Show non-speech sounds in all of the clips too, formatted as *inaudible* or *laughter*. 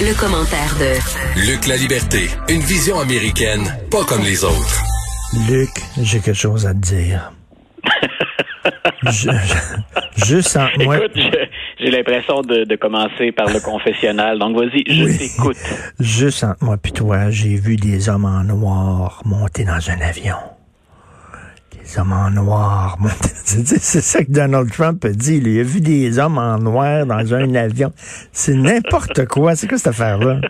Le commentaire de Luc La Liberté, une vision américaine, pas comme les autres. Luc, j'ai quelque chose à te dire. *laughs* je, je, juste en, moi, Écoute, je- j'ai l'impression de, de commencer par le confessionnal, donc vas-y, je Oui. t'écoute. juste entre moi puis toi, j'ai vu des hommes en noir monter dans un avion. Des hommes en noir. *laughs* C'est ça que Donald Trump a dit. Il a vu des hommes en noir dans un avion. C'est n'importe quoi. C'est quoi cette affaire-là?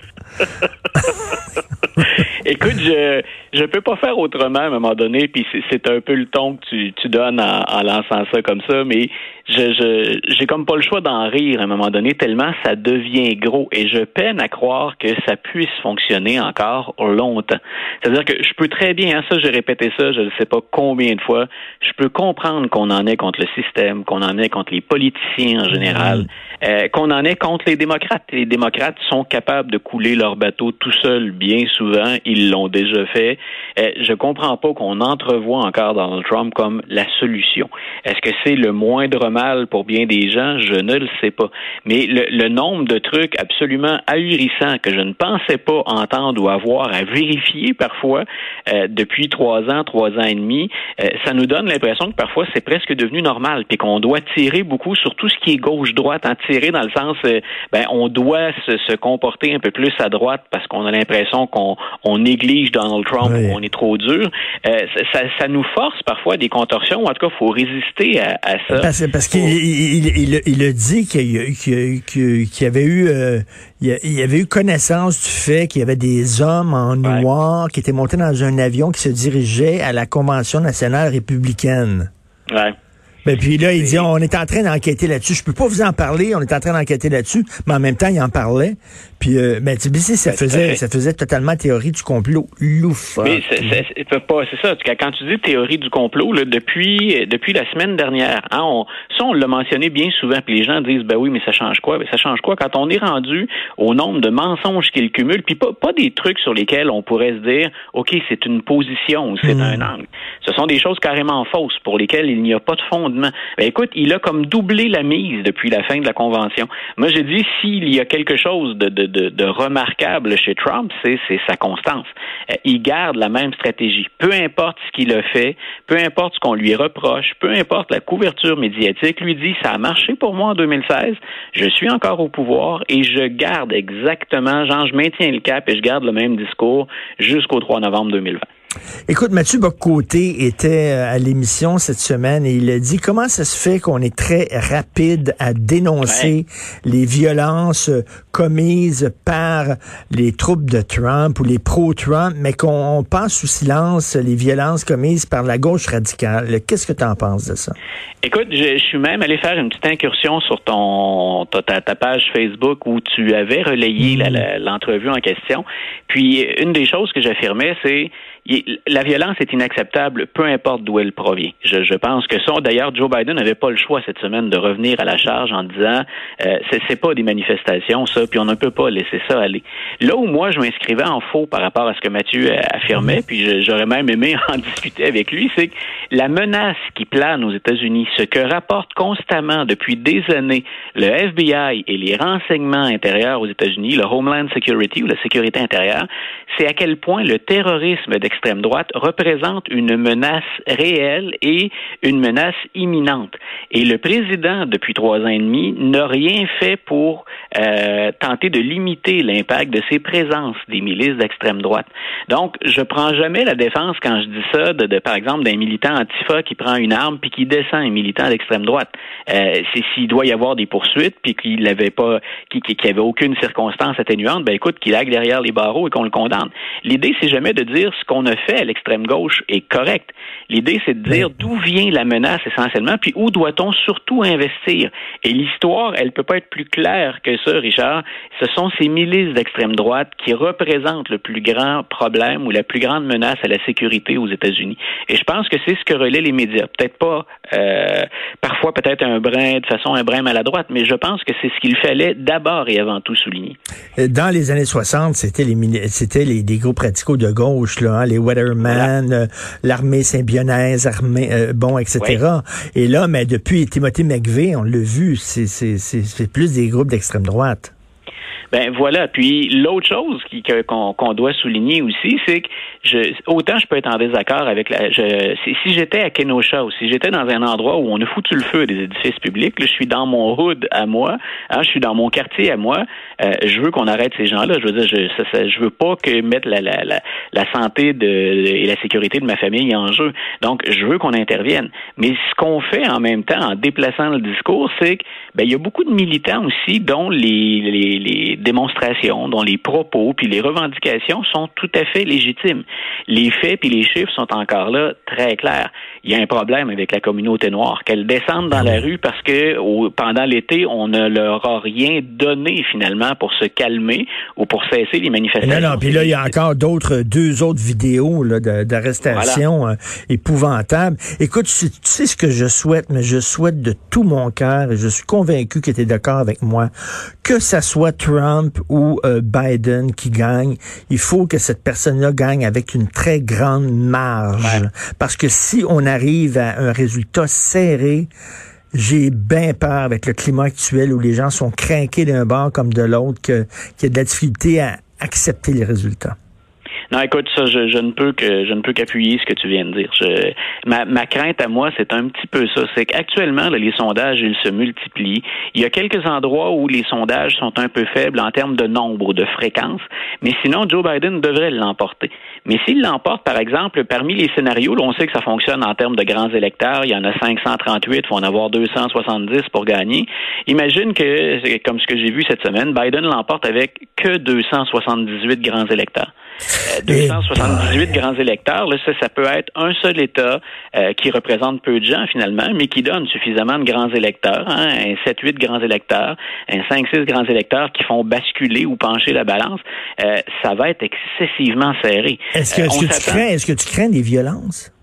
Écoute, je je peux pas faire autrement à un moment donné, puis c'est- un peu le ton que tu, tu donnes en, en lançant ça comme ça, mais je je j'ai comme pas le choix d'en rire à un moment donné tellement ça devient gros. Et je peine à croire que ça puisse fonctionner encore longtemps. C'est-à-dire que je peux très bien, hein, ça j'ai répété ça, je ne sais pas combien de fois, je peux comprendre qu'on en est contre le système, qu'on en est contre les politiciens en général, euh, qu'on en est contre les démocrates. Les démocrates sont capables de couler leur bateau tout seuls bien souvent, ils l'ont déjà fait. Euh, je comprends pas qu'on entrevoit encore Donald Trump comme la solution. Est-ce que c'est le moindre mal pour bien des gens? Je ne le sais pas. Mais le, le nombre de trucs absolument ahurissants que je ne pensais pas entendre ou avoir à vérifier parfois euh, depuis trois ans, trois ans et demi, euh, ça nous donne l'impression que parfois c'est presque devenu normal, puis qu'on doit tirer beaucoup sur tout ce qui est gauche-droite, en dans le sens, euh, ben on doit se, se comporter un peu plus à droite parce qu'on a l'impression qu'on on néglige Donald Trump Oui. ou on est trop dur. Euh, ça, nous force parfois à des contorsions, ou en tout cas, faut résister à, à ça. Parce, parce qu'il il, il, il- a dit qu'il y avait eu euh, il y avait eu connaissance du fait qu'il y avait des hommes en Ouais. noir qui étaient montés dans un avion qui se dirigeait à la Convention nationale républicaine. Ouais. Ben, puis là, il dit, on est en train d'enquêter là-dessus. Je peux pas vous en parler, on est en train d'enquêter là-dessus, mais en même temps, il en parlait. Puis, euh, ben, tu sais, ça Ben, faisait, ça faisait totalement théorie du complot loufoque. Mais c'est pas- c'est ça. Quand tu dis théorie du complot, là, depuis depuis la semaine dernière, hein, on, ça on l'a mentionné bien souvent, puis les gens disent ben oui, mais ça change quoi? Ben ça change quoi? Quand on est rendu au nombre de mensonges qu'il cumule, puis pas pas des trucs sur lesquels on pourrait se dire ok c'est une position ou c'est Mm. un angle. Ce sont des choses carrément fausses pour lesquelles il n'y a pas de fondement. Ben écoute, il a comme doublé la mise depuis la fin de la convention. Moi j'ai dit s'il y a quelque chose de, remarquable chez Trump, c'est c'est sa constance. Euh, il garde la même stratégie. Peu importe ce qu'il a fait, peu importe ce qu'on lui reproche, peu importe la couverture médiatique, lui dit ça a marché pour moi en 2016, je suis encore au pouvoir et je garde exactement, genre je maintiens le cap et je garde le même discours jusqu'au 3 novembre 2020. Écoute, Mathieu Bocoté était euh, à l'émission cette semaine et il a dit comment ça se fait qu'on est très rapide à dénoncer les violences euh, commises par les troupes de Trump ou les pro-Trump, mais qu'on on passe sous silence les violences commises par la gauche radicale? Qu'est-ce que tu en penses de ça? Écoute, je, je suis même allé faire une petite incursion sur ton ta, page Facebook où tu avais relayé la- la- l'entrevue en question. Puis une des choses que j'affirmais, c'est la violence est inacceptable, peu importe d'où elle provient. Je, je pense que ça. D'ailleurs, Joe Biden n'avait pas le choix cette semaine de revenir à la charge en disant euh, c'est pas des manifestations ça, puis on ne peut pas laisser ça aller. Là où moi je m'inscrivais en faux par rapport à ce que Mathieu affirmait, puis je- j'aurais même aimé *laughs* en discuter avec lui, c'est que la menace qui plane aux États-Unis, ce que rapporte constamment depuis des années le FBI et les renseignements intérieurs aux États-Unis, le Homeland Security ou la sécurité intérieure, c'est à quel point le terrorisme d'extrême droite représente une menace réelle et une menace imminente. Et le président, depuis trois ans et demi, n'a rien fait pour euh, tenter de limiter l'impact de ces présences des milices d'extrême droite. Donc, je prends jamais la défense quand je dis ça, de, de, par exemple, d'un militant antifa qui prend une arme puis qui descend un militant d'extrême droite. Euh, c'est s'il doit y avoir des poursuites puis qu'il n'avait pas, qu'il qu'il avait aucune circonstance atténuante, ben écoute, qu'il aille derrière les barreaux et qu'on le condamne. L'idée, c'est jamais de dire ce qu'on a fait à l'extrême gauche est correct. L'idée, c'est de dire d'où vient la menace essentiellement, puis où doit-on surtout investir? Et l'histoire, elle peut pas être plus claire que ça, Richard. Ce sont ces milices d'extrême droite qui représentent le plus grand problème ou la plus grande menace à la sécurité aux États-Unis. Et je pense que c'est ce que relaient les médias. Peut-être pas, euh, parfois peut-être un brin de façon un brin maladroite, mais je pense que c'est ce qu'il fallait d'abord et avant tout souligner. Dans les années 60, c'était les c'était les des groupes radicaux de gauche, là, hein, les Weatherman, euh, l'armée symbionnaise, armée euh, bon, etc. Et là, mais depuis Timothy McVeigh, on l'a vu, c'est plus des groupes d'extrême droite. Ben voilà. Puis l'autre chose qu'on doit souligner aussi, c'est que je, autant je peux être en désaccord avec la. Je, si j'étais à Kenosha ou si j'étais dans un endroit où on a foutu le feu des édifices publics, je suis dans mon hood à moi, hein, je suis dans mon quartier à moi, euh, je veux qu'on arrête ces gens-là. Je veux dire, je, ça, je veux pas que mettre la, la, la, la santé de, et la sécurité de ma famille en jeu. Donc, je veux qu'on intervienne. Mais ce qu'on fait en même temps, en déplaçant le discours, c'est qu'il ben, y a beaucoup de militants aussi dont les, les, les démonstrations, dont les propos, puis les revendications sont tout à fait légitimes. Les faits puis les chiffres sont encore là très clairs. Il y a un problème avec la communauté noire, qu'elle descende dans la rue parce que pendant l'été, on ne leur a rien donné finalement pour se calmer ou pour cesser les manifestations. Non, non, puis là, il y a encore d'autres, deux autres vidéos d'arrestation euh, épouvantables. Écoute, tu, sais ce que je souhaite, mais je souhaite de tout mon cœur, et je suis convaincu que tu es d'accord avec moi, que ça soit Trump ou euh, Biden qui gagne, il faut que cette personne-là gagne avec une très grande marge. Parce que si on arrive à un résultat serré, j'ai bien peur avec le climat actuel où les gens sont craqués d'un bord comme de l'autre, qu'il y a de la difficulté à accepter les résultats. Non, écoute, ça, je, je, ne peux que je ne peux qu'appuyer ce que tu viens de dire. Je, ma, ma crainte à moi, c'est un petit peu ça. C'est qu'actuellement, les sondages, ils se multiplient. Il y a quelques endroits où les sondages sont un peu faibles en termes de nombre ou de fréquence, mais sinon, Joe Biden devrait l'emporter. Mais s'il l'emporte, par exemple, parmi les scénarios, là, on sait que ça fonctionne en termes de grands électeurs. Il y en a 538, il faut en avoir 270 pour gagner. Imagine que, comme ce que j'ai vu cette semaine, Biden l'emporte avec que 278 grands électeurs. 278 grands électeurs, là, ça, ça peut être un seul État euh, qui représente peu de gens finalement, mais qui donne suffisamment de grands électeurs, hein, un 7-8 grands électeurs, un 5-6 grands électeurs qui font basculer ou pencher la balance. Euh, ça va être excessivement serré. Est-ce que, euh, est-ce que tu crains, est-ce que tu crains des violences?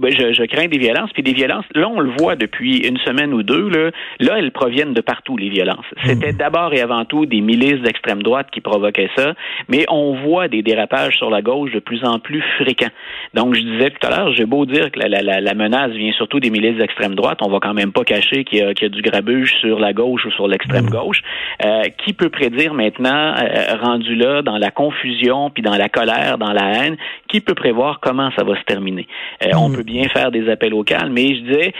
Ben, je, je, crains des violences, puis des violences, là, on le voit depuis une semaine ou deux, là, là elles proviennent de partout, les violences. C'était hmm. d'abord et avant tout des milices d'extrême droite qui provoquaient ça, mais on voit des dérapages sur la gauche de plus en plus fréquents. Donc, je disais tout à l'heure, j'ai beau dire que la, la, la, menace vient surtout des milices d'extrême droite, on va quand même pas cacher qu'il y, a, y a du grabuge sur la gauche ou sur l'extrême hmm. gauche. Euh, qui peut prédire maintenant, euh, rendu là, dans la confusion, puis dans la colère, dans la haine, qui peut prévoir comment ça va se terminer? Euh, on hmm. peut bien faire des appels au calme, mais je disais,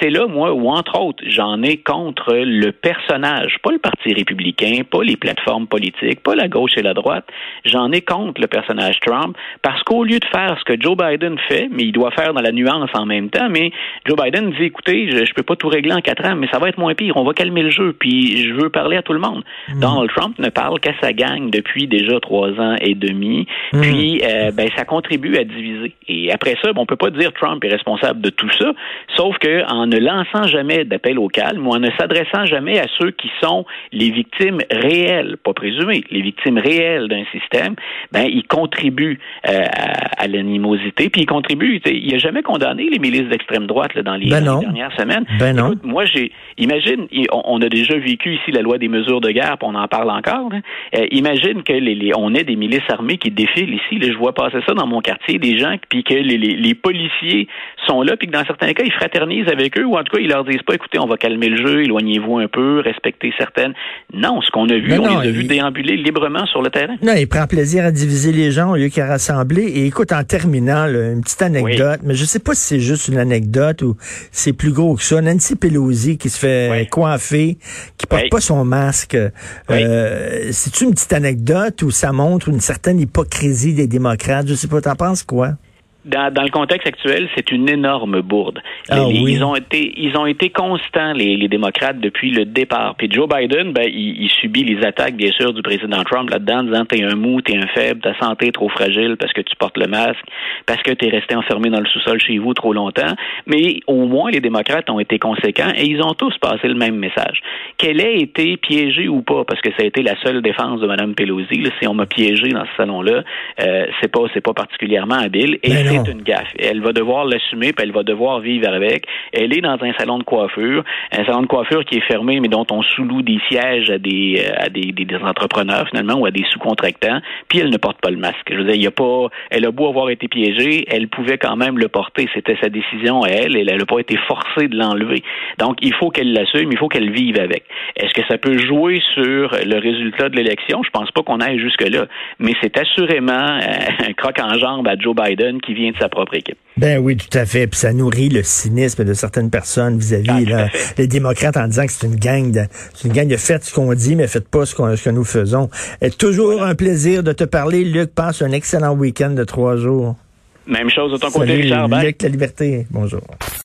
c'est là, moi, où entre autres, j'en ai contre le personnage, pas le Parti républicain, pas les plateformes politiques, pas la gauche et la droite, j'en ai contre le personnage Trump, parce qu'au lieu de faire ce que Joe Biden fait, mais il doit faire dans la nuance en même temps, mais Joe Biden dit, écoutez, je, je peux pas tout régler en quatre ans, mais ça va être moins pire, on va calmer le jeu, puis je veux parler à tout le monde. Mm. Donald Trump ne parle qu'à sa gang depuis déjà trois ans et demi, mm. puis euh, ben ça contribue à diviser. Et après ça, bon, on peut pas dire Trump est responsable de tout ça, sauf que en ne lançant jamais d'appel au calme ou en ne s'adressant jamais à ceux qui sont les victimes réelles, pas présumées, les victimes réelles d'un système, ben il contribue euh, à, l'animosité, puis il contribue. Il n'a jamais condamné les milices d'extrême droite là, dans, les, ben dernières semaines. Ben non. moi, j'ai, imagine, on, a déjà vécu ici la loi des mesures de guerre, puis on en parle encore. Hein. Euh, imagine que les, on ait des milices armées qui défilent ici. Là, je vois passer ça dans mon quartier, des gens, puis que les, les policiers sont là, puis que dans certains cas, ils fraternisent avec eux, ou en tout cas, ils leur disent pas, écoutez, on va calmer le jeu, éloignez-vous un peu, respectez certaines. Non, ce qu'on a vu, on les a vus déambuler librement sur le terrain. Non, il prend plaisir à diviser les gens au lieu qu'à rassembler. Et écoute, en terminant, une petite anecdote, mais je sais pas si c'est juste une anecdote ou c'est plus gros que ça. Nancy Pelosi qui se fait coiffer, qui porte pas son masque. Euh, c'est une petite anecdote où ça montre une certaine hypocrisie des démocrates? Je sais pas, t'en penses quoi? Dans, dans, le contexte actuel, c'est une énorme bourde. Ah ils ont été, ils ont été constants les, les, démocrates depuis le départ. Puis Joe Biden, ben, il, il subit les attaques bien sûr du président Trump là-dedans, disant t'es un mou, t'es un faible, ta santé est trop fragile parce que tu portes le masque, parce que t'es resté enfermé dans le sous-sol chez vous trop longtemps. Mais au moins les démocrates ont été conséquents et ils ont tous passé le même message. Qu'elle ait été piégée ou pas, parce que ça a été la seule défense de Mme Pelosi. Là, si on m'a piégé dans ce salon-là, euh, c'est pas, c'est pas particulièrement habile. Et C'est une gaffe. Elle va devoir l'assumer, puis elle va devoir vivre avec. Elle est dans un salon de coiffure, un salon de coiffure qui est fermé, mais dont on sous-loue des sièges à des euh, à des, des, entrepreneurs finalement ou à des sous-contractants. Puis elle ne porte pas le masque. Je veux dire, il y a pas. Elle a beau avoir été piégée, elle pouvait quand même le porter. C'était sa décision à elle. Elle n'a pas été forcée de l'enlever. Donc il faut qu'elle l'assume, il faut qu'elle vive avec. Est-ce que ça peut jouer sur le résultat de l'élection? Je pense pas qu'on aille jusque là, mais c'est assurément euh, *laughs* un croc en jambe à Joe Biden qui vient de sa propre équipe. Ben oui, tout à fait. Puis ça nourrit le cynisme de certaines personnes vis-à-vis ah, les démocrates en disant que c'est une gang de, c'est une gang de faites ce qu'on dit, mais faites pas ce, ce que nous faisons. est toujours un plaisir de te parler, Luc. Passe un excellent week-end de trois jours. Même chose de ton côté, Richard. Luc La Liberté. Bonjour.